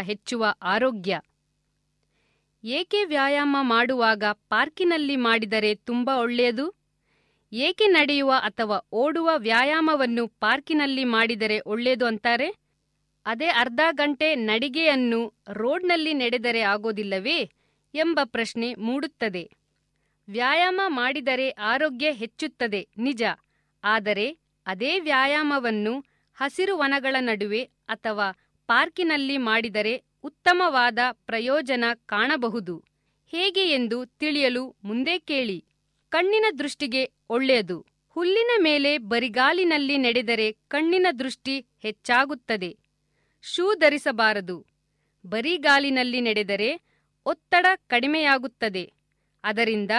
ಹೆಚ್ಚುವ ಆರೋಗ್ಯ. ಏಕೆ ವ್ಯಾಯಾಮ ಮಾಡುವಾಗ ಪಾರ್ಕಿನಲ್ಲಿ ಮಾಡಿದರೆ ತುಂಬಾ ಒಳ್ಳೆಯದು? ಏಕೆ ನಡೆಯುವ ಅಥವಾ ಓಡುವ ವ್ಯಾಯಾಮವನ್ನು ಪಾರ್ಕಿನಲ್ಲಿ ಮಾಡಿದರೆ ಒಳ್ಳೆಯದು ಅಂತಾರೆ? ಅದೇ ಅರ್ಧ ಗಂಟೆ ನಡಿಗೆಯನ್ನು ರೋಡ್ನಲ್ಲಿ ನಡೆದರೆ ಆಗೋದಿಲ್ಲವೇ ಎಂಬ ಪ್ರಶ್ನೆ ಮೂಡುತ್ತದೆ. ವ್ಯಾಯಾಮ ಮಾಡಿದರೆ ಆರೋಗ್ಯ ಹೆಚ್ಚುತ್ತದೆ, ನಿಜ. ಆದರೆ ಅದೇ ವ್ಯಾಯಾಮವನ್ನು ಹಸಿರು ವನಗಳ ನಡುವೆ ಅಥವಾ ಪಾರ್ಕಿನಲ್ಲಿ ಮಾಡಿದರೆ ಉತ್ತಮವಾದ ಪ್ರಯೋಜನ ಕಾಣಬಹುದು. ಹೇಗೆ ಎಂದು ತಿಳಿಯಲು ಮುಂದೆ ಕೇಳಿ. ಕಣ್ಣಿನ ದೃಷ್ಟಿಗೆ ಒಳ್ಳೆಯದು. ಹುಲ್ಲಿನ ಮೇಲೆ ಬರಿಗಾಲಿನಲ್ಲಿ ನಡೆದರೆ ಕಣ್ಣಿನ ದೃಷ್ಟಿ ಹೆಚ್ಚಾಗುತ್ತದೆ. ಶೂ ಧರಿಸಬಾರದು. ಬರಿಗಾಲಿನಲ್ಲಿ ನಡೆದರೆ ಒತ್ತಡ ಕಡಿಮೆಯಾಗುತ್ತದೆ. ಅದರಿಂದ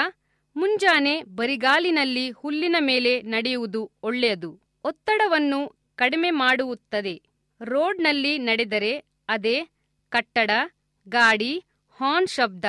ಮುಂಜಾನೆ ಬರಿಗಾಲಿನಲ್ಲಿ ಹುಲ್ಲಿನ ಮೇಲೆ ನಡೆಯುವುದು ಒಳ್ಳೆಯದು. ಒತ್ತಡವನ್ನು ಕಡಿಮೆ ಮಾಡುತ್ತದೆ. ರೋಡ್ನಲ್ಲಿ ನಡೆದರೆ ಅದೇ ಕಟ್ಟಡ, ಗಾಡಿ, ಹಾರ್ನ್ ಶಬ್ದ.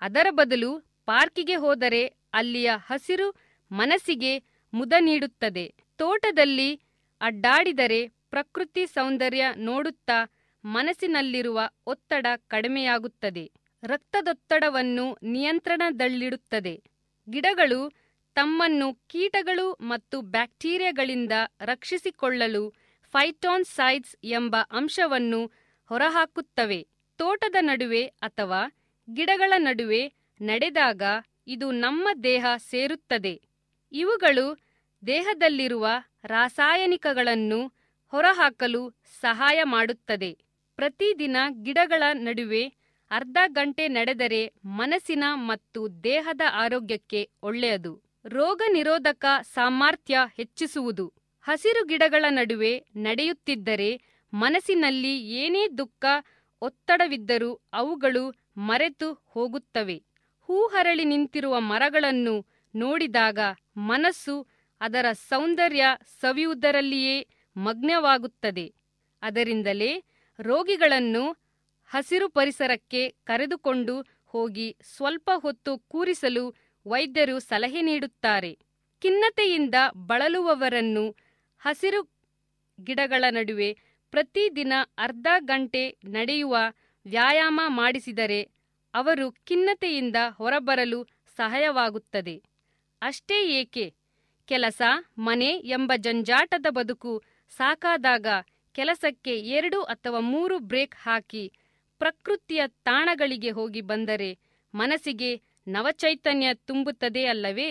ಅದರ ಬದಲು ಪಾರ್ಕಿಗೆ ಹೋದರೆ ಅಲ್ಲಿಯ ಹಸಿರು ಮನಸ್ಸಿಗೆ ಮುದ ನೀಡುತ್ತದೆ. ತೋಟದಲ್ಲಿ ಅಡ್ಡಾಡಿದರೆ ಪ್ರಕೃತಿ ಸೌಂದರ್ಯ ನೋಡುತ್ತಾ ಮನಸ್ಸಿನಲ್ಲಿರುವ ಒತ್ತಡ ಕಡಿಮೆಯಾಗುತ್ತದೆ. ರಕ್ತದೊತ್ತಡವನ್ನು ನಿಯಂತ್ರಣದಲ್ಲಿಡುತ್ತದೆ. ಗಿಡಗಳು ತಮ್ಮನ್ನು ಕೀಟಗಳು ಮತ್ತು ಬ್ಯಾಕ್ಟೀರಿಯಾಗಳಿಂದ ರಕ್ಷಿಸಿಕೊಳ್ಳಲು ಫೈಟೋನ್ಸೈಡ್ಸ್ ಎಂಬ ಅಂಶವನ್ನು ಹೊರಹಾಕುತ್ತವೆ. ತೋಟದ ನಡುವೆ ಅಥವಾ ಗಿಡಗಳ ನಡುವೆ ನಡೆದಾಗ ಇದು ನಮ್ಮ ದೇಹ ಸೇರುತ್ತದೆ. ಇವುಗಳು ದೇಹದಲ್ಲಿರುವ ರಾಸಾಯನಿಕಗಳನ್ನು ಹೊರಹಾಕಲು ಸಹಾಯ ಮಾಡುತ್ತದೆ. ಪ್ರತಿದಿನ ಗಿಡಗಳ ನಡುವೆ ಅರ್ಧ ಗಂಟೆ ನಡೆದರೆ ಮನಸ್ಸಿನ ಮತ್ತು ದೇಹದ ಆರೋಗ್ಯಕ್ಕೆ ಒಳ್ಳೆಯದು. ರೋಗ ನಿರೋಧಕ ಸಾಮರ್ಥ್ಯ ಹೆಚ್ಚಿಸುವುದು. ಹಸಿರು ಗಿಡಗಳ ನಡುವೆ ನಡೆಯುತ್ತಿದ್ದರೆ ಮನಸ್ಸಿನಲ್ಲಿ ಏನೇ ದುಃಖ ಒತ್ತಡವಿದ್ದರೂ ಅವುಗಳು ಮರೆತು ಹೋಗುತ್ತವೆ. ಹೂಹರಳಿ ನಿಂತಿರುವ ಮರಗಳನ್ನು ನೋಡಿದಾಗ ಮನಸ್ಸು ಅದರ ಸೌಂದರ್ಯ ಸವಿಯುವುದರಲ್ಲಿಯೇ ಮಗ್ನವಾಗುತ್ತದೆ. ಅದರಿಂದಲೇ ರೋಗಿಗಳನ್ನು ಹಸಿರು ಪರಿಸರಕ್ಕೆ ಕರೆದುಕೊಂಡು ಹೋಗಿ ಸ್ವಲ್ಪ ಹೊತ್ತು ಕೂರಿಸಲು ವೈದ್ಯರು ಸಲಹೆ ನೀಡುತ್ತಾರೆ. ಖಿನ್ನತೆಯಿಂದ ಬಳಲುವವರನ್ನು ಹಸಿರು ಗಿಡಗಳ ನಡುವೆ ಪ್ರತಿದಿನ ಅರ್ಧ ಗಂಟೆ ನಡೆಯುವ ವ್ಯಾಯಾಮ ಮಾಡಿಸಿದರೆ ಅವರು ಖಿನ್ನತೆಯಿಂದ ಹೊರಬರಲು ಸಹಾಯವಾಗುತ್ತದೆ. ಅಷ್ಟೇ ಏಕೆ? ಕೆಲಸ, ಮನೆ ಎಂಬ ಜಂಜಾಟದ ಬದುಕು ಸಾಕಾದಾಗ ಕೆಲಸಕ್ಕೆ ಎರಡು ಅಥವಾ ಮೂರು ಬ್ರೇಕ್ ಹಾಕಿ ಪ್ರಕೃತಿಯ ತಾಣಗಳಿಗೆ ಹೋಗಿ ಬಂದರೆ ಮನಸ್ಸಿಗೆ ನವಚೈತನ್ಯ ತುಂಬುತ್ತದೆ ಅಲ್ಲವೇ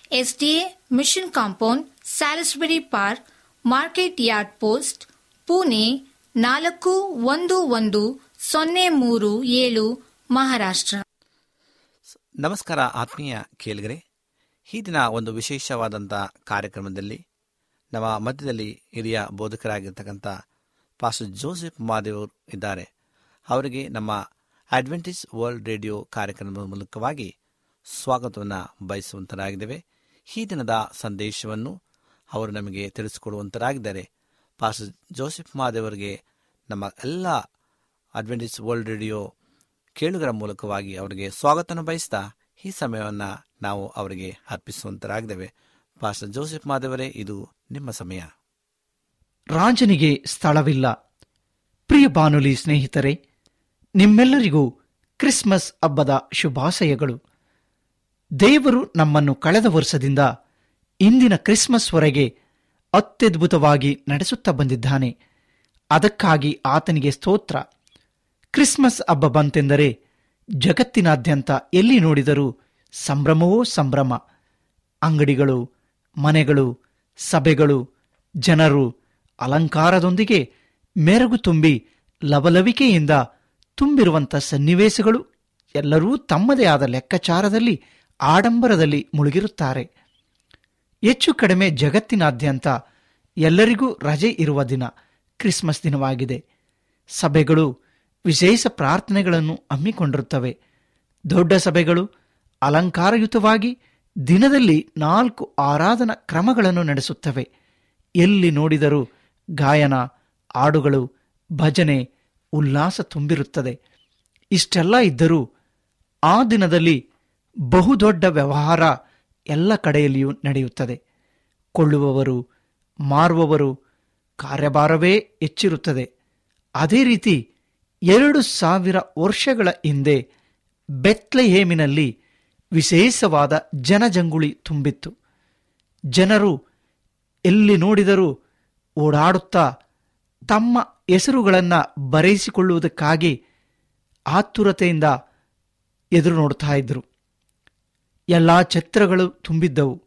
SDA mission compound, Salisbury Park, market yard post, Pune ನಾಲ್ಕು ಒಂದು ಒಂದು ಸೊನ್ನೆ ಮೂರು ಏಳು, ಮಹಾರಾಷ್ಟ್ರ. ನಮಸ್ಕಾರ ಆತ್ಮೀಯ ಕೇಳಿಗರೆ. ಈ ದಿನ ಒಂದು ವಿಶೇಷವಾದಂಥ ಕಾರ್ಯಕ್ರಮದಲ್ಲಿ ನಮ್ಮ ಮಧ್ಯದಲ್ಲಿ ಹಿರಿಯ ಬೋಧಕರಾಗಿರ್ತಕ್ಕಂಥ ಪಾಸ್ಟರ್ ಜೋಸೆಫ್ ಮಾದೇವರು ಇದ್ದಾರೆ. ಅವರಿಗೆ ನಮ್ಮ ಅಡ್ವೆಂಟೇಜ್ ವರ್ಲ್ಡ್ ರೇಡಿಯೋ ಕಾರ್ಯಕ್ರಮದ ಮೂಲಕವಾಗಿ ಸ್ವಾಗತವನ್ನು ಬಯಸುವಂತರಾಗಿದ್ದೇವೆ. ಈ ದಿನದ ಸಂದೇಶವನ್ನು ಅವರು ನಮಗೆ ತಿಳಿಸಿಕೊಡುವಂತರಾಗಿದ್ದಾರೆ. ಪಾಸ್ ಜೋಸೆಫ್ ಮಾದೇವರಿಗೆ ನಮ್ಮ ಎಲ್ಲ ಅಡ್ವೆಂಟಿಸ್ ವರ್ಲ್ಡ್ ರೇಡಿಯೋ ಕೇಳುಗರ ಮೂಲಕವಾಗಿ ಅವರಿಗೆ ಸ್ವಾಗತವನ್ನು ಬಯಸ್ತಾ ಈ ಸಮಯವನ್ನು ನಾವು ಅವರಿಗೆ ಅರ್ಪಿಸುವಂತರಾಗಿದ್ದೇವೆ. ಪಾಸ್ ಜೋಸೆಫ್ ಮಾದೇವರೇ ಇದು ನಿಮ್ಮ ಸಮಯ. ರಾಜನಿಗೆ ಸ್ಥಳವಿಲ್ಲ. ಪ್ರಿಯ ಬಾನುಲಿ ಸ್ನೇಹಿತರೆ, ನಿಮ್ಮೆಲ್ಲರಿಗೂ ಕ್ರಿಸ್ಮಸ್ ಹಬ್ಬದ ಶುಭಾಶಯಗಳು. ದೇವರು ನಮ್ಮನ್ನು ಕಳೆದ ವರ್ಷದಿಂದ ಇಂದಿನ ಕ್ರಿಸ್ಮಸ್ವರೆಗೆ ಅತ್ಯದ್ಭುತವಾಗಿ ನಡೆಸುತ್ತಾ ಬಂದಿದ್ದಾನೆ. ಅದಕ್ಕಾಗಿ ಆತನಿಗೆ ಸ್ತೋತ್ರ. ಕ್ರಿಸ್ಮಸ್ ಹಬ್ಬ ಬಂತೆಂದರೆ ಜಗತ್ತಿನಾದ್ಯಂತ ಎಲ್ಲಿ ನೋಡಿದರೂ ಸಂಭ್ರಮವೋ ಸಂಭ್ರಮ. ಅಂಗಡಿಗಳು, ಮನೆಗಳು, ಸಭೆಗಳು, ಜನರು ಅಲಂಕಾರದೊಂದಿಗೆ ಮೆರಗು ತುಂಬಿ ಲವಲವಿಕೆಯಿಂದ ತುಂಬಿರುವಂಥ ಸನ್ನಿವೇಶಗಳು ಎಲ್ಲರೂ ತಮ್ಮದೇ ಆದ ಲೆಕ್ಕಾಚಾರದಲ್ಲಿ ಆಡಂಬರದಲ್ಲಿ ಮುಳುಗಿರುತ್ತಾರೆ. ಹೆಚ್ಚು ಕಡಿಮೆ ಜಗತ್ತಿನಾದ್ಯಂತ ಎಲ್ಲರಿಗೂ ರಜೆ ಇರುವ ದಿನ, ಕ್ರಿಸ್ಮಸ್ ದಿನವಾಗಿದೆ. ಸಭೆಗಳು ವಿಶೇಷ ಪ್ರಾರ್ಥನೆಗಳನ್ನು ಹಮ್ಮಿಕೊಂಡಿರುತ್ತವೆ. ದೊಡ್ಡ ಸಭೆಗಳು ಅಲಂಕಾರಯುತವಾಗಿ ದಿನದಲ್ಲಿ ನಾಲ್ಕು ಆರಾಧನಾ ಕ್ರಮಗಳನ್ನು ನಡೆಸುತ್ತವೆ. ಎಲ್ಲಿ ನೋಡಿದರೂ ಗಾಯನ, ಹಾಡುಗಳು, ಭಜನೆ, ಉಲ್ಲಾಸ ತುಂಬಿರುತ್ತದೆ. ಇಷ್ಟೆಲ್ಲ ಇದ್ದರೂ ಆ ದಿನದಲ್ಲಿ ಬಹುದೊಡ್ಡ ವ್ಯವಹಾರ ಎಲ್ಲ ಕಡೆಯಲ್ಲಿಯೂ ನಡೆಯುತ್ತದೆ. ಕೊಳ್ಳುವವರು, ಮಾರುವವರು ಕಾರ್ಯಭಾರವೇ ಹೆಚ್ಚಿರುತ್ತದೆ. ಅದೇ ರೀತಿ ಎರಡು ಸಾವಿರ ವರ್ಷಗಳ ಹಿಂದೆ ಬೆತ್ಲೆಹೇಮಿನಲ್ಲಿ ವಿಶೇಷವಾದ ಜನಜಂಗುಳಿ ತುಂಬಿತ್ತು. ಜನರು ಎಲ್ಲಿ ನೋಡಿದರೂ ಓಡಾಡುತ್ತಾ ತಮ್ಮ ಹೆಸರುಗಳನ್ನು ಬರೆಯಿಸಿಕೊಳ್ಳುವುದಕ್ಕಾಗಿ ಆತುರತೆಯಿಂದ ಎದುರು ನೋಡ್ತಾ ಇದ್ದರು. ಎಲ್ಲ ಛತ್ರಗಳು ತುಂಬಿದ್ದವು.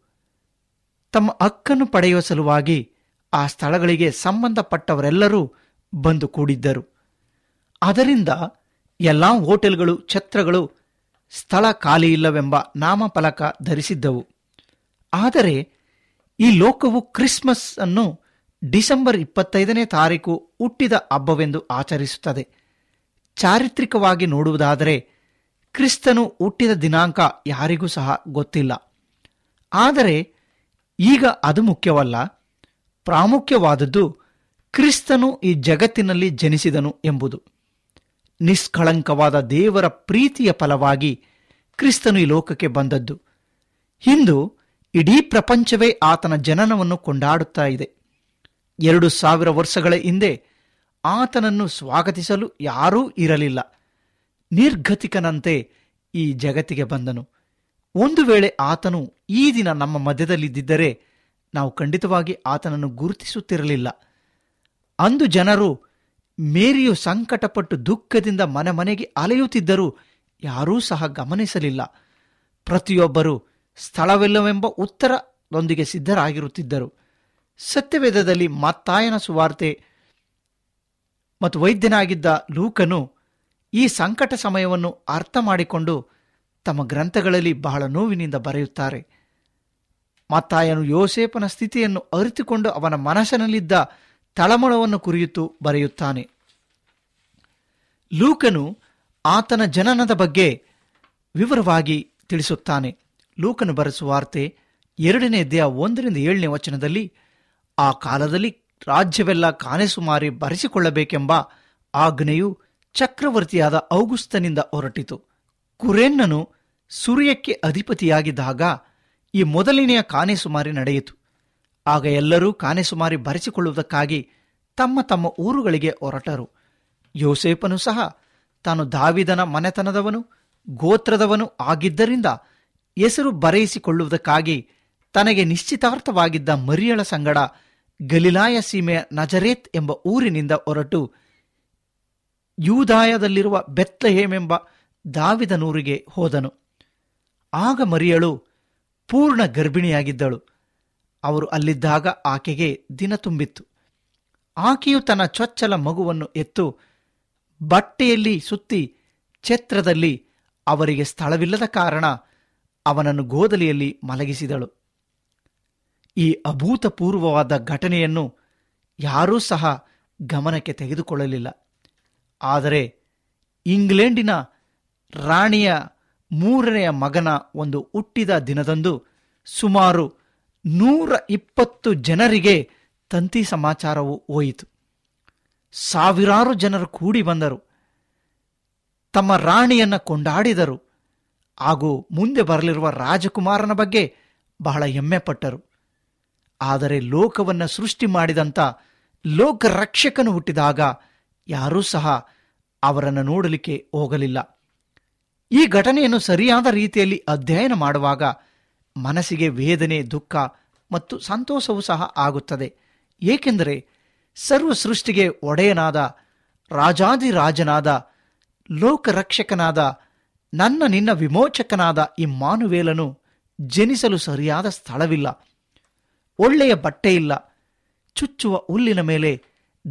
ತಮ್ಮ ಹಕ್ಕನ್ನು ಪಡೆಯುವ ಸಲುವಾಗಿ ಆ ಸ್ಥಳಗಳಿಗೆ ಸಂಬಂಧಪಟ್ಟವರೆಲ್ಲರೂ ಬಂದು ಕೂಡಿದ್ದರು. ಅದರಿಂದ ಎಲ್ಲ ಹೋಟೆಲ್ಗಳು, ಛತ್ರಗಳು ಸ್ಥಳ ಖಾಲಿ ಇಲ್ಲವೆಂಬ ನಾಮಫಲಕ ಧರಿಸಿದ್ದವು. ಆದರೆ ಈ ಲೋಕವು ಕ್ರಿಸ್ಮಸ್ ಅನ್ನು ಡಿಸೆಂಬರ್ ಇಪ್ಪತ್ತೈದನೇ ತಾರೀಕು ಹುಟ್ಟಿದ ಹಬ್ಬವೆಂದು ಆಚರಿಸುತ್ತದೆ. ಚಾರಿತ್ರಿಕವಾಗಿ ನೋಡುವುದಾದರೆ ಕ್ರಿಸ್ತನು ಹುಟ್ಟಿದ ದಿನಾಂಕ ಯಾರಿಗೂ ಸಹ ಗೊತ್ತಿಲ್ಲ. ಆದರೆ ಈಗ ಅದು ಮುಖ್ಯವಲ್ಲ. ಪ್ರಾಮುಖ್ಯವಾದದ್ದು ಕ್ರಿಸ್ತನು ಈ ಜಗತ್ತಿನಲ್ಲಿ ಜನಿಸಿದನು ಎಂಬುದು. ನಿಷ್ಕಳಂಕವಾದ ದೇವರ ಪ್ರೀತಿಯ ಫಲವಾಗಿ ಕ್ರಿಸ್ತನು ಈ ಲೋಕಕ್ಕೆ ಬಂದದ್ದು. ಇಂದು ಇಡೀ ಪ್ರಪಂಚವೇ ಆತನ ಜನನವನ್ನು ಕೊಂಡಾಡುತ್ತಾ ಇದೆ. ಎರಡು ಸಾವಿರ ವರ್ಷಗಳ ಹಿಂದೆ ಆತನನ್ನು ಸ್ವಾಗತಿಸಲು ಯಾರೂ ಇರಲಿಲ್ಲ. ನಿರ್ಗತಿಕನಂತೆ ಈ ಜಗತ್ತಿಗೆ ಬಂದನು. ಒಂದು ವೇಳೆ ಆತನು ಈ ದಿನ ನಮ್ಮ ಮಧ್ಯದಲ್ಲಿದ್ದರೆ ನಾವು ಖಂಡಿತವಾಗಿ ಆತನನ್ನು ಗುರುತಿಸುತ್ತಿರಲಿಲ್ಲ. ಅಂದು ಜನರು ಮೇರಿಯು ಸಂಕಟಪಟ್ಟು ದುಃಖದಿಂದ ಮನೆ ಮನೆಗೆ ಅಲೆಯುತ್ತಿದ್ದರೂ ಯಾರೂ ಸಹ ಗಮನಿಸಲಿಲ್ಲ. ಪ್ರತಿಯೊಬ್ಬರು ಸ್ಥಳವಿಲ್ಲವೆಂಬ ಉತ್ತರದೊಂದಿಗೆ ಸಿದ್ಧರಾಗಿರುತ್ತಿದ್ದರು. ಸತ್ಯವೇದದಲ್ಲಿ ಮತ್ತಾಯನ ಸುವಾರ್ತೆ ಮತ್ತು ವೈದ್ಯನಾಗಿದ್ದ ಲೂಕನು ಈ ಸಂಕಟ ಸಮಯವನ್ನು ಅರ್ಥ ಮಾಡಿಕೊಂಡು ತಮ್ಮ ಗ್ರಂಥಗಳಲ್ಲಿ ಬಹಳ ನೋವಿನಿಂದ ಬರೆಯುತ್ತಾರೆ. ಮತ್ತಾಯನು ಯೋಸೇಪನ ಸ್ಥಿತಿಯನ್ನು ಅರಿತುಕೊಂಡು ಅವನ ಮನಸ್ಸಿನಲ್ಲಿದ್ದ ತಳಮಳವನ್ನು ಕುರಿತು ಬರೆಯುತ್ತಾನೆ. ಲೂಕನು ಆತನ ಜನನದ ಬಗ್ಗೆ ವಿವರವಾಗಿ ತಿಳಿಸುತ್ತಾನೆ. ಲೂಕನು ಬರೆಸುವ ವಾರ್ತೆ ಎರಡನೇ ದೇಹ ಒಂದರಿಂದ ಏಳನೇ ವಚನದಲ್ಲಿ, ಆ ಕಾಲದಲ್ಲಿ ರಾಜ್ಯವೆಲ್ಲ ಕಾನೆಸುಮಾರಿ ಬರೆಸಿಕೊಳ್ಳಬೇಕೆಂಬ ಆಜ್ಞೆಯು ಚಕ್ರವರ್ತಿಯಾದ ಔಗುಸ್ತನಿಂದ ಹೊರಟಿತು. ಕುರೆನ್ನನು ಸೂರ್ಯಕ್ಕೆ ಅಧಿಪತಿಯಾಗಿದ್ದಾಗ ಈ ಮೊದಲನೆಯ ಕಾನೆಸುಮಾರಿ ನಡೆಯಿತು. ಆಗ ಎಲ್ಲರೂ ಕಾನೆಸುಮಾರಿ ಬರೆಸಿಕೊಳ್ಳುವುದಕ್ಕಾಗಿ ತಮ್ಮ ತಮ್ಮ ಊರುಗಳಿಗೆ ಹೊರಟರು. ಯೋಸೇಪನು ಸಹ ತಾನು ದಾವಿದನ ಮನೆತನದವನು, ಗೋತ್ರದವನು ಆಗಿದ್ದರಿಂದ ಹೆಸರು ಬರೆಯಿಸಿಕೊಳ್ಳುವುದಕ್ಕಾಗಿ ತನಗೆ ನಿಶ್ಚಿತಾರ್ಥವಾಗಿದ್ದ ಮರಿಯಳ ಸಂಗಡ ಗಲಿಲಾಯ ಸೀಮೆಯ ನಜರೇತ್ ಎಂಬ ಊರಿನಿಂದ ಹೊರಟು ಯೂದಾಯದಲ್ಲಿರುವ ಬೆತ್ತಹೇಮೆಂಬ ದಾವಿದನೂರಿಗೆ ಹೋದನು. ಆಗ ಮರಿಯಳು ಪೂರ್ಣ ಗರ್ಭಿಣಿಯಾಗಿದ್ದಳು. ಅವರು ಅಲ್ಲಿದ್ದಾಗ ಆಕೆಗೆ ದಿನ ತುಂಬಿತ್ತು. ಆಕೆಯು ತನ್ನ ಚೊಚ್ಚಲ ಮಗುವನ್ನು ಎತ್ತು ಬಟ್ಟೆಯಲ್ಲಿ ಸುತ್ತಿ ಛತ್ರದಲ್ಲಿ ಅವರಿಗೆ ಸ್ಥಳವಿಲ್ಲದ ಕಾರಣ ಅವನನ್ನು ಗೋದಲಿಯಲ್ಲಿ ಮಲಗಿಸಿದಳು. ಈ ಅಭೂತಪೂರ್ವವಾದ ಘಟನೆಯನ್ನು ಯಾರೂ ಸಹ ಗಮನಕ್ಕೆ ತೆಗೆದುಕೊಳ್ಳಲಿಲ್ಲ. ಆದರೆ ಇಂಗ್ಲೆಂಡಿನ ರಾಣಿಯ ಮೂರನೆಯ ಮಗನ ಒಂದು ಹುಟ್ಟಿದ ದಿನದಂದು ಸುಮಾರು ನೂರ ಇಪ್ಪತ್ತು ಜನರಿಗೆ ತಂತಿ ಸಮಾಚಾರವು ಹೋಯಿತು. ಸಾವಿರಾರು ಜನರು ಕೂಡಿ ಬಂದರು. ತಮ್ಮ ರಾಣಿಯನ್ನು ಕೊಂಡಾಡಿದರು. ಹಾಗೂ ಮುಂದೆ ಬರಲಿರುವ ರಾಜಕುಮಾರನ ಬಗ್ಗೆ ಬಹಳ ಹೆಮ್ಮೆಪಟ್ಟರು. ಆದರೆ ಲೋಕವನ್ನು ಸೃಷ್ಟಿ ಮಾಡಿದಂಥ ಲೋಕರಕ್ಷಕನು ಹುಟ್ಟಿದಾಗ ಯಾರೂ ಸಹ ಅವರನ್ನು ನೋಡಲಿಕ್ಕೆ ಹೋಗಲಿಲ್ಲ. ಈ ಘಟನೆಯನ್ನು ಸರಿಯಾದ ರೀತಿಯಲ್ಲಿ ಅಧ್ಯಯನ ಮಾಡುವಾಗ ಮನಸ್ಸಿಗೆ ವೇದನೆ, ದುಃಖ ಮತ್ತು ಸಂತೋಷವೂ ಸಹ ಆಗುತ್ತದೆ. ಏಕೆಂದರೆ ಸರ್ವ ಸೃಷ್ಟಿಗೆ ಒಡೆಯನಾದ ರಾಜಾದಿರಾಜನಾದ ಲೋಕರಕ್ಷಕನಾದ, ನನ್ನ ನಿನ್ನ ವಿಮೋಚಕನಾದ ಈ ಮಾನುವೇಲನು ಜನಿಸಲು ಸರಿಯಾದ ಸ್ಥಳವಿಲ್ಲ. ಒಳ್ಳೆಯ ಬಟ್ಟೆ ಇಲ್ಲ. ಚುಚ್ಚುವ ಹುಲ್ಲಿನ ಮೇಲೆ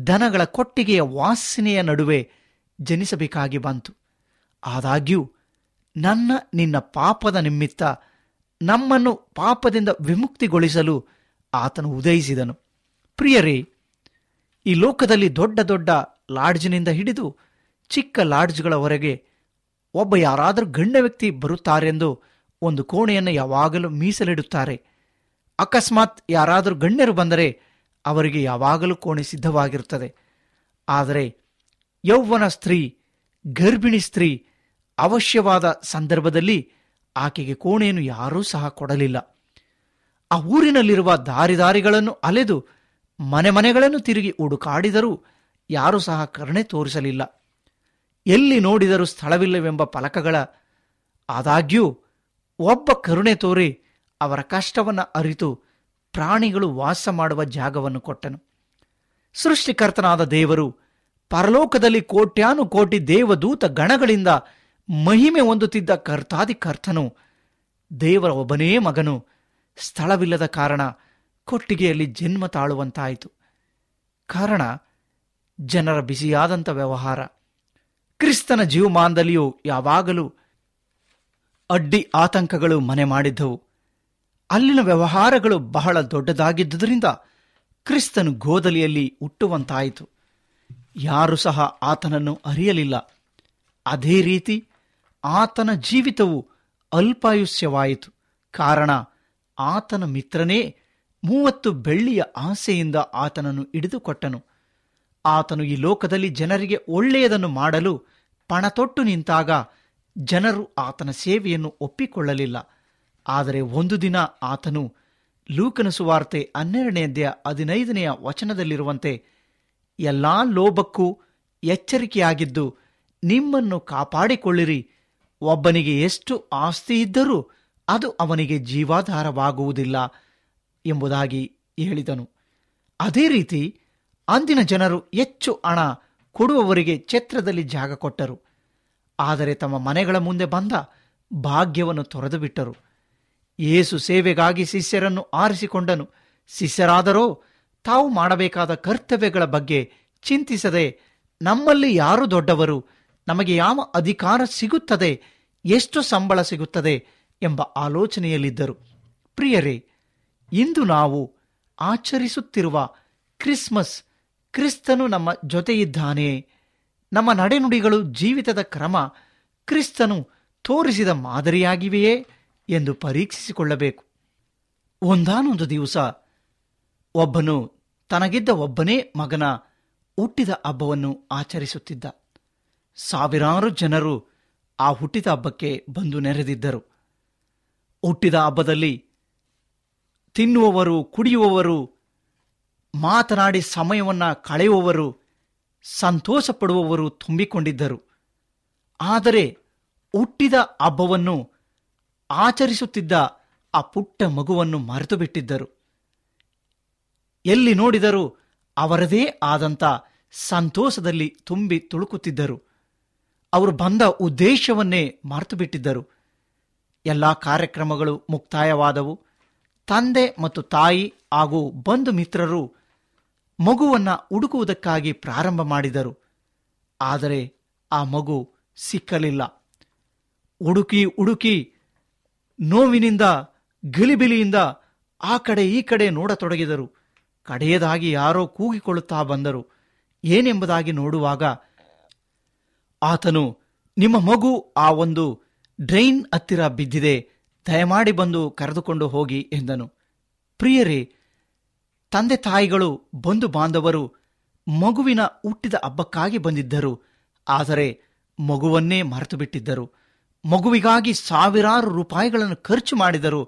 ದನಗಳ ಕೊಟ್ಟಿಗೆಯ ವಾಸನೆಯ ನಡುವೆ ಜನಿಸಬೇಕಾಗಿ ಬಂತು. ಆದಾಗ್ಯೂ, ನನ್ನ, ನಿನ್ನ ಪಾಪದ ನಿಮಿತ್ತ ನಮ್ಮನ್ನು ಪಾಪದಿಂದ ವಿಮುಕ್ತಿಗೊಳಿಸಲು ಆತನು ಉದಯಿಸಿದನು. ಪ್ರಿಯರೇ, ಈ ಲೋಕದಲ್ಲಿ ದೊಡ್ಡ ದೊಡ್ಡ ಲಾಡ್ಜ್ನಿಂದ ಹಿಡಿದು ಚಿಕ್ಕ ಲಾಡ್ಜ್ಗಳವರೆಗೆ ಒಬ್ಬ ಯಾರಾದರೂ ಗಣ್ಯ ವ್ಯಕ್ತಿ ಬರುತ್ತಾರೆಂದು ಒಂದು ಕೋಣೆಯನ್ನು ಯಾವಾಗಲೂ ಮೀಸಲಿಡುತ್ತಾರೆ. ಅಕಸ್ಮಾತ್ ಯಾರಾದರೂ ಗಣ್ಯರು ಬಂದರೆ ಅವರಿಗೆ ಯಾವಾಗಲೂ ಕೋಣೆ ಸಿದ್ಧವಾಗಿರುತ್ತದೆ. ಆದರೆ ಯೌವನ ಸ್ತ್ರೀ, ಗರ್ಭಿಣಿ ಸ್ತ್ರೀ ಅವಶ್ಯವಾದ ಸಂದರ್ಭದಲ್ಲಿ ಆಕೆಗೆ ಕೋಣೆಯನ್ನು ಯಾರೂ ಸಹ ಕೊಡಲಿಲ್ಲ. ಆ ಊರಿನಲ್ಲಿರುವ ದಾರಿದಾರಿಗಳನ್ನು ಅಲೆದು ಮನೆ ಮನೆಗಳನ್ನು ತಿರುಗಿ ಹುಡುಕಾಡಿದರೂ ಯಾರೂ ಸಹ ಕರುಣೆ ತೋರಿಸಲಿಲ್ಲ. ಎಲ್ಲಿ ನೋಡಿದರೂ ಸ್ಥಳವಿಲ್ಲವೆಂಬ ಫಲಕಗಳ ಆದಾಗ್ಯೂ ಒಬ್ಬ ಕರುಣೆ ತೋರಿ ಅವರ ಕಷ್ಟವನ್ನು ಅರಿತು ಪ್ರಾಣಿಗಳು ವಾಸ ಮಾಡುವ ಜಾಗವನ್ನು ಕೊಟ್ಟನು. ಸೃಷ್ಟಿಕರ್ತನಾದ ದೇವರು ಪರಲೋಕದಲ್ಲಿ ಕೋಟ್ಯಾನು ಕೋಟಿ ದೇವದೂತ ಗಣಗಳಿಂದ ಮಹಿಮೆ ಹೊಂದುತ್ತಿದ್ದ ಕರ್ತಾದಿ ಕರ್ತನು. ದೇವರ ಒಬ್ಬನೇ ಮಗನು. ಸ್ಥಳವಿಲ್ಲದ ಕಾರಣ ಕೊಟ್ಟಿಗೆಯಲ್ಲಿ ಜನ್ಮ ತಾಳುವಂತಾಯಿತು. ಕಾರಣ, ಜನರ ಬಿಸಿಯಾದಂಥ ವ್ಯವಹಾರ. ಕ್ರಿಸ್ತನ ಜೀವಮಾನದಲ್ಲಿಯೂ ಯಾವಾಗಲೂ ಅಡ್ಡಿ ಆತಂಕಗಳು ಮನೆ ಮಾಡಿದ್ದವು. ಅಲ್ಲಿನ ವ್ಯವಹಾರಗಳು ಬಹಳ ದೊಡ್ಡದಾಗಿದ್ದುದರಿಂದ ಕ್ರಿಸ್ತನು ಗೋದಲಿಯಲ್ಲಿ ಹುಟ್ಟುವಂತಾಯಿತು. ಯಾರು ಸಹ ಆತನನ್ನು ಅರಿಯಲಿಲ್ಲ. ಅದೇ ರೀತಿ ಆತನ ಜೀವಿತವು ಅಲ್ಪಾಯುಷ್ಯವಾಯಿತು. ಕಾರಣ ಆತನ ಮಿತ್ರನೇ ಮೂವತ್ತು ಬೆಳ್ಳಿಯ ಆಸೆಯಿಂದ ಆತನನ್ನು ಹಿಡಿದುಕೊಟ್ಟನು. ಆತನು ಈ ಲೋಕದಲ್ಲಿ ಜನರಿಗೆ ಒಳ್ಳೆಯದನ್ನು ಮಾಡಲು ಪಣತೊಟ್ಟು ನಿಂತಾಗ ಜನರು ಆತನ ಸೇವೆಯನ್ನು ಒಪ್ಪಿಕೊಳ್ಳಲಿಲ್ಲ. ಆದರೆ ಒಂದು ದಿನ ಆತನು ಲೂಕನ ಸುವಾರ್ತೆ ಅಧ್ಯಾಯ ಹದಿನೈದನೆಯ ವಚನದಲ್ಲಿರುವಂತೆ ಎಲ್ಲಾ ಲೋಭಕ್ಕೂ ಎಚ್ಚರಿಕೆಯಾಗಿದ್ದು ನಿಮ್ಮನ್ನು ಕಾಪಾಡಿಕೊಳ್ಳಿರಿ. ಒಬ್ಬನಿಗೆ ಎಷ್ಟು ಆಸ್ತಿ ಇದ್ದರೂ ಅದು ಅವನಿಗೆ ಜೀವಾಧಾರವಾಗುವುದಿಲ್ಲ ಎಂಬುದಾಗಿ ಹೇಳಿದನು. ಅದೇ ರೀತಿ ಅಂದಿನ ಜನರು ಹೆಚ್ಚು ಹಣ ಕೊಡುವವರಿಗೆ ಛತ್ರದಲ್ಲಿ ಜಾಗ ಕೊಟ್ಟರು. ಆದರೆ ತಮ್ಮ ಮನೆಗಳ ಮುಂದೆ ಬಂದ ಭಾಗ್ಯವನ್ನು ತೊರೆದು ಬಿಟ್ಟರು ಯೇಸು ಸೇವೆಗಾಗಿ ಶಿಷ್ಯರನ್ನು ಆರಿಸಿಕೊಂಡನು. ಶಿಷ್ಯರಾದರೋ ತಾವು ಮಾಡಬೇಕಾದ ಕರ್ತವ್ಯಗಳ ಬಗ್ಗೆ ಚಿಂತಿಸದೆ ನಮ್ಮಲ್ಲಿ ಯಾರು ದೊಡ್ಡವರು, ನಮಗೆ ಯಾವ ಅಧಿಕಾರ ಸಿಗುತ್ತದೆ, ಎಷ್ಟು ಸಂಬಳ ಸಿಗುತ್ತದೆ ಎಂಬ ಆಲೋಚನೆಯಲ್ಲಿದ್ದರು. ಪ್ರಿಯರೇ, ಇಂದು ನಾವು ಆಚರಿಸುತ್ತಿರುವ ಕ್ರಿಸ್ಮಸ್ ಕ್ರಿಸ್ತನು ನಮ್ಮ ಜೊತೆಯಿದ್ದಾನೆ. ನಮ್ಮ ನಡೆನುಡಿಗಳು ಜೀವಿತದ ಕ್ರಮ ಕ್ರಿಸ್ತನು ತೋರಿಸಿದ ಮಾದರಿಯಾಗಿವೆಯೇ ಎಂದು ಪರೀಕ್ಷಿಸಿಕೊಳ್ಳಬೇಕು. ಒಂದಾನೊಂದು ದಿವಸ ಒಬ್ಬನು ತನಗಿದ್ದ ಒಬ್ಬನೇ ಮಗನ ಹುಟ್ಟಿದ ಹಬ್ಬವನ್ನು ಆಚರಿಸುತ್ತಿದ್ದ. ಸಾವಿರಾರು ಜನರು ಆ ಹುಟ್ಟಿದ ಹಬ್ಬಕ್ಕೆ ಬಂದು ನೆರೆದಿದ್ದರು. ಹುಟ್ಟಿದ ಹಬ್ಬದಲ್ಲಿ ತಿನ್ನುವವರು, ಕುಡಿಯುವವರು, ಮಾತನಾಡಿ ಸಮಯವನ್ನು ಕಳೆಯುವವರು ಸಂತೋಷ ಪಡುವವರು ತುಂಬಿಕೊಂಡಿದ್ದರು. ಆದರೆ ಹುಟ್ಟಿದ ಹಬ್ಬವನ್ನು ಆಚರಿಸುತ್ತಿದ್ದ ಆ ಪುಟ್ಟ ಮಗುವನ್ನು ಮರೆತು ಬಿಟ್ಟಿದ್ದರು ಎಲ್ಲಿ ನೋಡಿದರೂ ಅವರದೇ ಆದಂಥ ಸಂತೋಷದಲ್ಲಿ ತುಂಬಿ ತುಳುಕುತ್ತಿದ್ದರು. ಅವರು ಬಂದ ಉದ್ದೇಶವನ್ನೇ ಮರೆತು ಎಲ್ಲ ಕಾರ್ಯಕ್ರಮಗಳು ಮುಕ್ತಾಯವಾದವು. ತಂದೆ ಮತ್ತು ತಾಯಿ ಹಾಗೂ ಬಂಧು ಮಿತ್ರರು ಮಗುವನ್ನ ಹುಡುಕುವುದಕ್ಕಾಗಿ ಪ್ರಾರಂಭ ಮಾಡಿದರು. ಆದರೆ ಆ ಮಗು ಸಿಕ್ಕಲಿಲ್ಲ. ಹುಡುಕಿ ಹುಡುಕಿ ನೋವಿನಿಂದ, ಗಿಲಿಬಿಲಿಯಿಂದ ಆ ಕಡೆ ಈ ಕಡೆ ನೋಡತೊಡಗಿದರು. ಕಡೆಯದಾಗಿ ಯಾರೋ ಕೂಗಿಕೊಳ್ಳುತ್ತಾ ಬಂದರು. ಏನೆಂಬುದಾಗಿ ನೋಡುವಾಗ ಆತನು, ನಿಮ್ಮ ಮಗು ಆ ಒಂದು ಡ್ರೈನ್ ಹತ್ತಿರ ಬಿದ್ದಿದೆ, ದಯಮಾಡಿ ಬಂದು ಕರೆದುಕೊಂಡು ಹೋಗಿ ಎಂದನು. ಪ್ರಿಯರೇ, ತಂದೆ ತಾಯಿಗಳು ಬಂಧು ಬಾಂಧವರು ಮಗುವಿನ ಹುಟ್ಟಿದ ಹಬ್ಬಕ್ಕಾಗಿ ಬಂದಿದ್ದರು, ಆದರೆ ಮಗುವನ್ನೇ ಮರೆತು ಬಿಟ್ಟಿದ್ದರು ಮಗುವಿಗಾಗಿ ಸಾವಿರಾರು ರೂಪಾಯಿಗಳನ್ನು ಖರ್ಚು ಮಾಡಿದರು,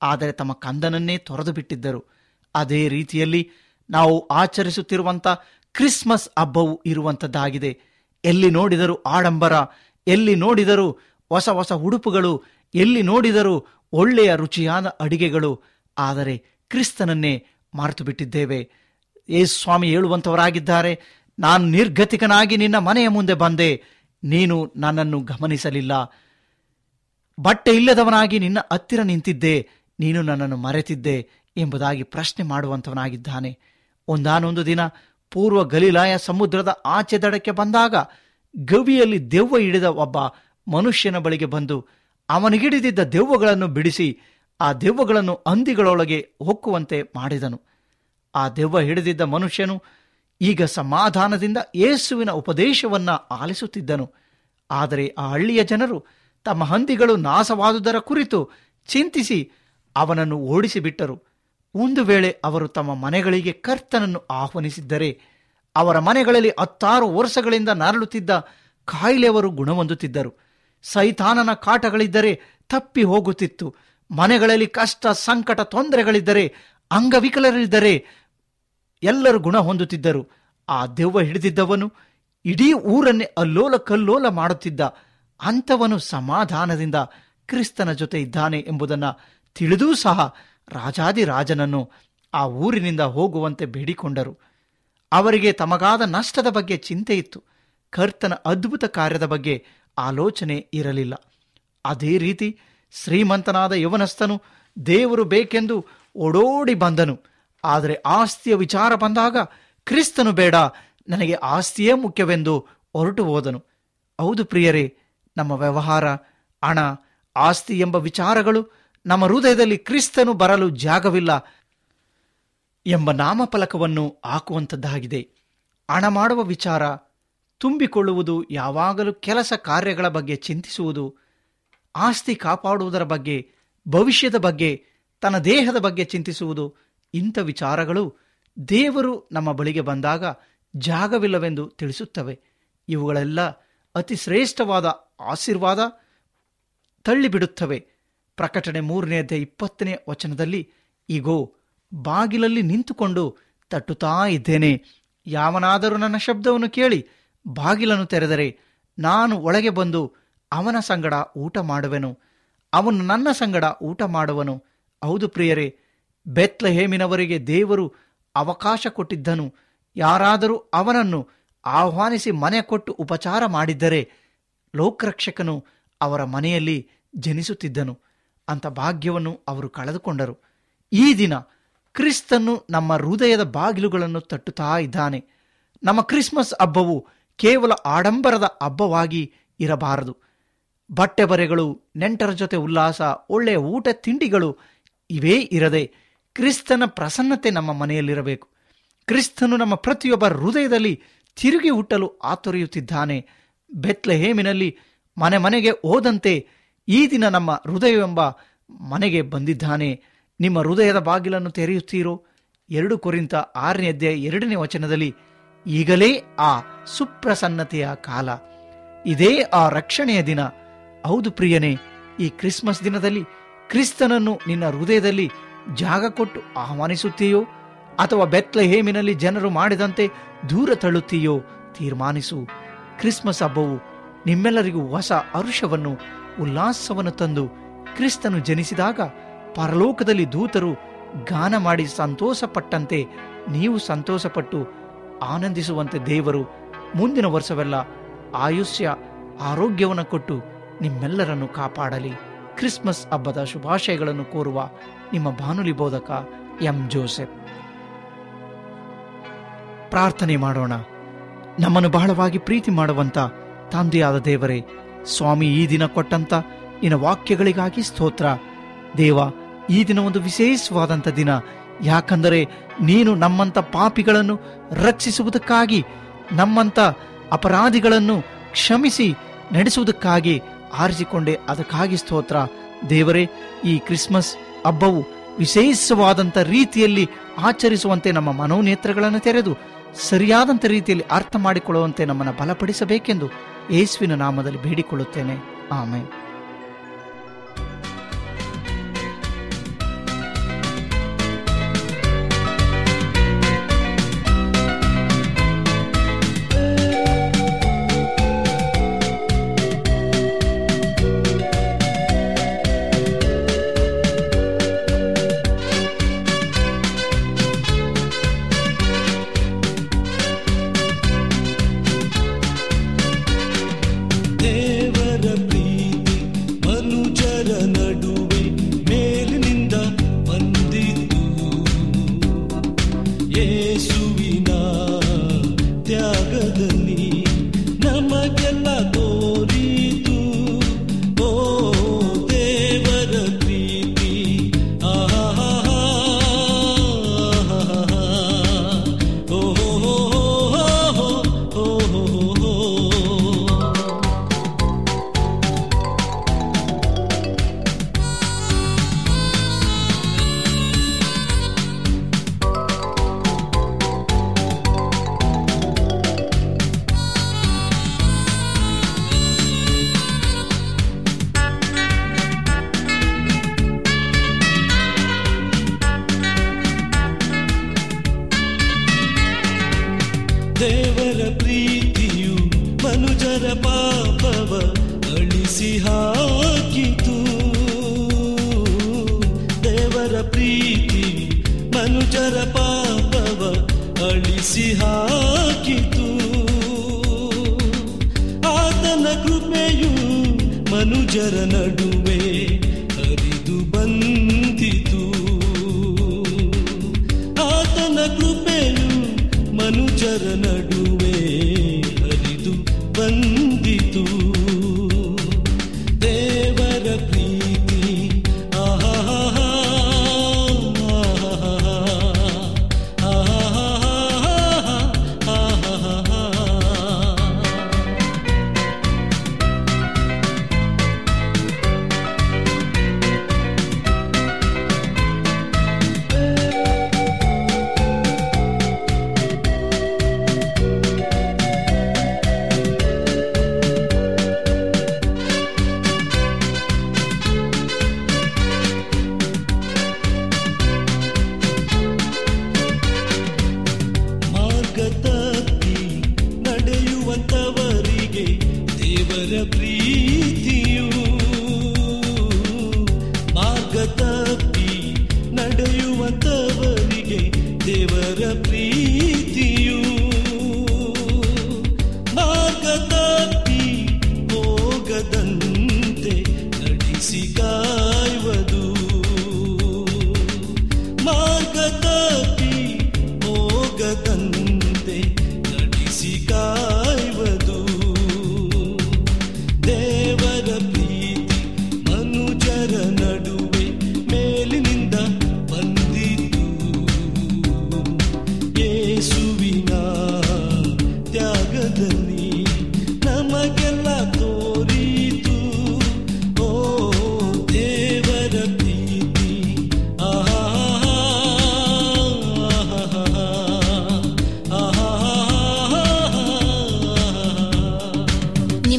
ಆದರೆ ತಮ್ಮ ಕಂದನನ್ನೇ ತೊರೆದು ಬಿಟ್ಟಿದ್ದರು ಅದೇ ರೀತಿಯಲ್ಲಿ ನಾವು ಆಚರಿಸುತ್ತಿರುವಂಥ ಕ್ರಿಸ್ಮಸ್ ಹಬ್ಬವು ಇರುವಂಥದ್ದಾಗಿದೆ ಎಲ್ಲಿ ನೋಡಿದರೂ ಆಡಂಬರ, ಎಲ್ಲಿ ನೋಡಿದರೂ ಹೊಸ ಹೊಸ ಉಡುಪುಗಳು, ಎಲ್ಲಿ ನೋಡಿದರೂ ಒಳ್ಳೆಯ ರುಚಿಯಾದ ಅಡಿಗೆಗಳು. ಆದರೆ ಕ್ರಿಸ್ತನನ್ನೇ ಮರೆತು ಬಿಟ್ಟಿದ್ದೇವೆ ಯೇಸು ಸ್ವಾಮಿ ಹೇಳುವಂಥವರಾಗಿದ್ದಾರೆ ನಾನು ನಿರ್ಗತಿಕನಾಗಿ ನಿನ್ನ ಮನೆಯ ಮುಂದೆ ಬಂದೆ, ನೀನು ನನ್ನನ್ನು ಗಮನಿಸಲಿಲ್ಲ. ಬಟ್ಟೆ ಇಲ್ಲದವನಾಗಿ ನಿನ್ನ ಹತ್ತಿರ ನಿಂತಿದ್ದೆ, ನೀನು ನನ್ನನ್ನು ಮರೆತಿದ್ದೆ. ಎಂಬುದಾಗಿ ಪ್ರಶ್ನೆ ಮಾಡುವಂಥವನಾಗಿದ್ದಾನೆ. ಒಂದಾನೊಂದು ದಿನ ಪೂರ್ವ ಗಲೀಲಾಯ ಸಮುದ್ರದ ಆಚೆ ದಡಕ್ಕೆ ಬಂದಾಗ ಗವಿಯಲ್ಲಿ ದೆವ್ವ ಹಿಡಿದ ಒಬ್ಬ ಮನುಷ್ಯನ ಬಳಿಗೆ ಬಂದು ಅವನಿಗಿಡಿದಿದ್ದ ದೆವ್ವಗಳನ್ನು ಬಿಡಿಸಿ ಆ ದೆವ್ವಗಳನ್ನು ಹಂದಿಗಳೊಳಗೆ ಹೊಕ್ಕುವಂತೆ ಮಾಡಿದನು. ಆ ದೆವ್ವ ಹಿಡಿದಿದ್ದ ಮನುಷ್ಯನು ಈಗ ಸಮಾಧಾನದಿಂದ ಯೇಸುವಿನ ಉಪದೇಶವನ್ನ ಆಲಿಸುತ್ತಿದ್ದನು. ಆದರೆ ಆ ಹಳ್ಳಿಯ ಜನರು ತಮ್ಮ ಹಂದಿಗಳು ನಾಶವಾದುದರ ಕುರಿತು ಚಿಂತಿಸಿ ಅವನನ್ನು ಓಡಿಸಿಬಿಟ್ಟರು. ಒಂದು ವೇಳೆ ಅವರು ತಮ್ಮ ಮನೆಗಳಿಗೆ ಕರ್ತನನ್ನು ಆಹ್ವಾನಿಸಿದ್ದರೆ, ಅವರ ಮನೆಗಳಲ್ಲಿ ಹತ್ತಾರು ವರ್ಷಗಳಿಂದ ನರಳುತ್ತಿದ್ದ ಕಾಯಿಲೆಯವರು ಗುಣಹೊಂದುತ್ತಿದ್ದರು. ಸೈತಾನನ ಕಾಟಗಳಿದ್ದರೆ ತಪ್ಪಿ ಹೋಗುತ್ತಿತ್ತು. ಮನೆಗಳಲ್ಲಿ ಕಷ್ಟ, ಸಂಕಟ, ತೊಂದರೆಗಳಿದ್ದರೆ, ಅಂಗವಿಕಲರಿದ್ದರೆ ಎಲ್ಲರೂ ಗುಣ ಹೊಂದುತ್ತಿದ್ದರು ಆ ದೆವ್ವ ಹಿಡಿದಿದ್ದವನು ಇಡೀ ಊರನ್ನೇ ಅಲ್ಲೋಲ ಕಲ್ಲೋಲ ಮಾಡುತ್ತಿದ್ದ. ಅಂಥವನು ಸಮಾಧಾನದಿಂದ ಕ್ರಿಸ್ತನ ಜೊತೆ ಇದ್ದಾನೆ ಎಂಬುದನ್ನು ತಿಳಿದೂ ಸಹ ರಾಜಾದಿರಾಜನನ್ನು ಆ ಊರಿನಿಂದ ಹೋಗುವಂತೆ ಬೇಡಿಕೊಂಡರು. ಅವರಿಗೆ ತಮಗಾದ ನಷ್ಟದ ಬಗ್ಗೆ ಚಿಂತೆ ಇತ್ತು. ಕರ್ತನ ಅದ್ಭುತ ಕಾರ್ಯದ ಬಗ್ಗೆ ಆಲೋಚನೆ ಇರಲಿಲ್ಲ. ಅದೇ ರೀತಿ ಶ್ರೀಮಂತನಾದ ಯವನಸ್ಥನು ದೇವರು ಬೇಕೆಂದು ಓಡೋಡಿ ಬಂದನು. ಆದರೆ ಆಸ್ತಿಯ ವಿಚಾರ ಬಂದಾಗ ಕ್ರಿಸ್ತನು ಬೇಡ, ನನಗೆ ಆಸ್ತಿಯೇ ಮುಖ್ಯವೆಂದು ಹೊರಟು ಹೋದನು. ಹೌದು ಪ್ರಿಯರೇ, ನಮ್ಮ ವ್ಯವಹಾರ, ಹಣ, ಆಸ್ತಿ ಎಂಬ ವಿಚಾರಗಳು ನಮ್ಮ ಹೃದಯದಲ್ಲಿ ಕ್ರಿಸ್ತನು ಬರಲು ಜಾಗವಿಲ್ಲ ಎಂಬ ನಾಮಫಲಕವನ್ನು ಹಾಕುವಂಥದ್ದಾಗಿದೆ ಹಣ ಮಾಡುವ ವಿಚಾರ, ತುಂಬಿಕೊಳ್ಳುವುದು, ಯಾವಾಗಲೂ ಕೆಲಸ ಕಾರ್ಯಗಳ ಬಗ್ಗೆ ಚಿಂತಿಸುವುದು, ಆಸ್ತಿ ಕಾಪಾಡುವುದರ ಬಗ್ಗೆ, ಭವಿಷ್ಯದ ಬಗ್ಗೆ, ತನ್ನ ದೇಹದ ಬಗ್ಗೆ ಚಿಂತಿಸುವುದು, ಇಂಥ ವಿಚಾರಗಳು ದೇವರು ನಮ್ಮ ಬಳಿಗೆ ಬಂದಾಗ ಜಾಗವಿಲ್ಲವೆಂದು ತಿಳಿಸುತ್ತವೆ. ಇವುಗಳೆಲ್ಲ ಅತಿ ಶ್ರೇಷ್ಠವಾದ ಆಶೀರ್ವಾದ ತಳ್ಳಿಬಿಡುತ್ತವೆ. ಪ್ರಕಟಣೆ ಅಧ್ಯಾಯ ಇಪ್ಪತ್ತನೇ ವಚನದಲ್ಲಿ ಈಗೋ ಬಾಗಿಲಲ್ಲಿ ನಿಂತುಕೊಂಡು ತಟ್ಟುತ್ತಾ ಇದ್ದೇನೆ. ಯಾವನಾದರೂ ನನ್ನ ಶಬ್ದವನ್ನು ಕೇಳಿ ಬಾಗಿಲನ್ನು ತೆರೆದರೆ ನಾನು ಒಳಗೆ ಬಂದು ಅವನ ಸಂಗಡ ಊಟ ಮಾಡುವೆನು. ಅವನು ನನ್ನ ಸಂಗಡ ಊಟ ಮಾಡುವನು. ಹೌದು ಪ್ರಿಯರೇ, ಬೆತ್ಲಹೇಮಿನವರಿಗೆ ದೇವರು ಅವಕಾಶ ಕೊಟ್ಟಿದ್ದನು. ಯಾರಾದರೂ ಅವನನ್ನು ಆಹ್ವಾನಿಸಿ ಮನೆ ಕೊಟ್ಟು ಉಪಚಾರ ಮಾಡಿದ್ದರೆ, ಲೋಕರಕ್ಷಕನು ಅವರ ಮನೆಯಲ್ಲಿ ಜನಿಸುತ್ತಿದ್ದನು. ಅಂತ ಭಾಗ್ಯವನ್ನು ಅವರು ಕಳೆದುಕೊಂಡರು. ಈ ದಿನ ಕ್ರಿಸ್ತನು ನಮ್ಮ ಹೃದಯದ ಬಾಗಿಲುಗಳನ್ನು ತಟ್ಟುತ್ತಾ ಇದ್ದಾನೆ. ನಮ್ಮ ಕ್ರಿಸ್ಮಸ್ ಹಬ್ಬವು ಕೇವಲ ಆಡಂಬರದ ಹಬ್ಬವಾಗಿ ಇರಬಾರದು. ಬಟ್ಟೆ ಬರೆಗಳು, ನೆಂಟರ ಜೊತೆ ಉಲ್ಲಾಸ, ಒಳ್ಳೆಯ ಊಟ ತಿಂಡಿಗಳು ಇವೇ ಇರದೆ ಕ್ರಿಸ್ತನ ಪ್ರಸನ್ನತೆ ನಮ್ಮ ಮನೆಯಲ್ಲಿರಬೇಕು. ಕ್ರಿಸ್ತನು ನಮ್ಮ ಪ್ರತಿಯೊಬ್ಬ ಹೃದಯದಲ್ಲಿ ತಿರುಗಿ ಹುಟ್ಟಲು ಆತೊರೆಯುತ್ತಿದ್ದಾನೆ. ಬೆತ್ಲೆಹೇಮಿನಲ್ಲಿ ಮನೆ ಮನೆಗೆ ಹೋದಂತೆ ಈ ದಿನ ನಮ್ಮ ಹೃದಯವೆಂಬ ಮನೆಗೆ ಬಂದಿದ್ದಾನೆ. ನಿಮ್ಮ ಹೃದಯದ ಬಾಗಿಲನ್ನು ತೆರೆಯುತ್ತೀರೋ? ಎರಡು ಕುರಿತ ಆರನೇ ಅಧ್ಯಾಯ ಎರಡನೇ ವಚನದಲ್ಲಿ, ಈಗಲೇ ಆ ಸುಪ್ರಸನ್ನತೆಯ ಕಾಲ. ಇದೇ ಆ ರಕ್ಷಣೆಯ ದಿನ. ಹೌದು ಪ್ರಿಯನೇ, ಈ ಕ್ರಿಸ್ಮಸ್ ದಿನದಲ್ಲಿ ಕ್ರಿಸ್ತನನ್ನು ನಿನ್ನ ಹೃದಯದಲ್ಲಿ ಜಾಗ ಕೊಟ್ಟು ಆಹ್ವಾನಿಸುತ್ತೀಯೋ? ಅಥವಾ ಬೆತ್ಲೆಹೇಮಿನಲ್ಲಿ ಜನರು ಮಾಡಿದಂತೆ ದೂರ ತಳ್ಳುತ್ತೀಯೋ? ತೀರ್ಮಾನಿಸು. ಕ್ರಿಸ್ಮಸ್ ಹಬ್ಬವು ನಿಮ್ಮೆಲ್ಲರಿಗೂ ಹೊಸ ಹರುಷವನ್ನು ಉಲ್ಲಾಸವನ್ನು ತಂದು ಕ್ರಿಸ್ತನು ಜನಿಸಿದಾಗ ಪರಲೋಕದಲ್ಲಿ ದೂತರು ಗಾನ ಮಾಡಿ ಸಂತೋಷಪಟ್ಟಂತೆ ನೀವು ಸಂತೋಷಪಟ್ಟು ಆನಂದಿಸುವಂತೆ ದೇವರು ಮುಂದಿನ ವರ್ಷವೆಲ್ಲ ಆಯುಷ್ಯ, ಆರೋಗ್ಯವನ್ನು ಕೊಟ್ಟು ನಿಮ್ಮೆಲ್ಲರನ್ನು ಕಾಪಾಡಲಿ. ಕ್ರಿಸ್ಮಸ್ ಹಬ್ಬದ ಶುಭಾಶಯಗಳನ್ನು ಕೋರುವ ನಿಮ್ಮ ಬಾನುಲಿ ಬೋಧಕ ಎಂ. ಜೋಸೆಫ್. ಪ್ರಾರ್ಥನೆ ಮಾಡೋಣ. ನಮ್ಮನ್ನು ಬಹಳವಾಗಿ ಪ್ರೀತಿ ಮಾಡುವಂತ ತಂದೆಯಾದ ದೇವರೇ ಸ್ವಾಮಿ ಈ ದಿನ ಕೊಟ್ಟಂತ ನಿನ್ನ ವಾಕ್ಯಗಳಿಗಾಗಿ ಸ್ತೋತ್ರ. ದೇವ, ಈ ದಿನ ಒಂದು ವಿಶೇಷವಾದಂಥ ದಿನ. ಯಾಕಂದರೆ ನೀನು ನಮ್ಮಂಥ ಪಾಪಿಗಳನ್ನು ರಕ್ಷಿಸುವುದಕ್ಕಾಗಿ ನಮ್ಮಂಥ ಅಪರಾಧಿಗಳನ್ನು ಕ್ಷಮಿಸಿ ನಡೆಸುವುದಕ್ಕಾಗಿ ಆರಿಸಿಕೊಂಡೆ ಅದಕ್ಕಾಗಿ ಸ್ತೋತ್ರ. ದೇವರೇ, ಈ ಕ್ರಿಸ್ಮಸ್ ಹಬ್ಬವು ವಿಶೇಷವಾದಂಥ ರೀತಿಯಲ್ಲಿ ಆಚರಿಸುವಂತೆ ನಮ್ಮ ಮನೋನೇತ್ರಗಳನ್ನು ತೆರೆದು ಸರಿಯಾದಂಥ ರೀತಿಯಲ್ಲಿ ಅರ್ಥ ಮಾಡಿಕೊಳ್ಳುವಂತೆ ನಮ್ಮನ್ನು ಬಲಪಡಿಸಬೇಕೆಂದು ಯೇಸುವಿನ ನಾಮದಲ್ಲಿ ಬೇಡಿಕೊಳ್ಳುತ್ತೇನೆ. ಆಮೇಲೆ ಮನುಜರ ನಡುವೆ ಹರಿದು ಬಂದಿತು.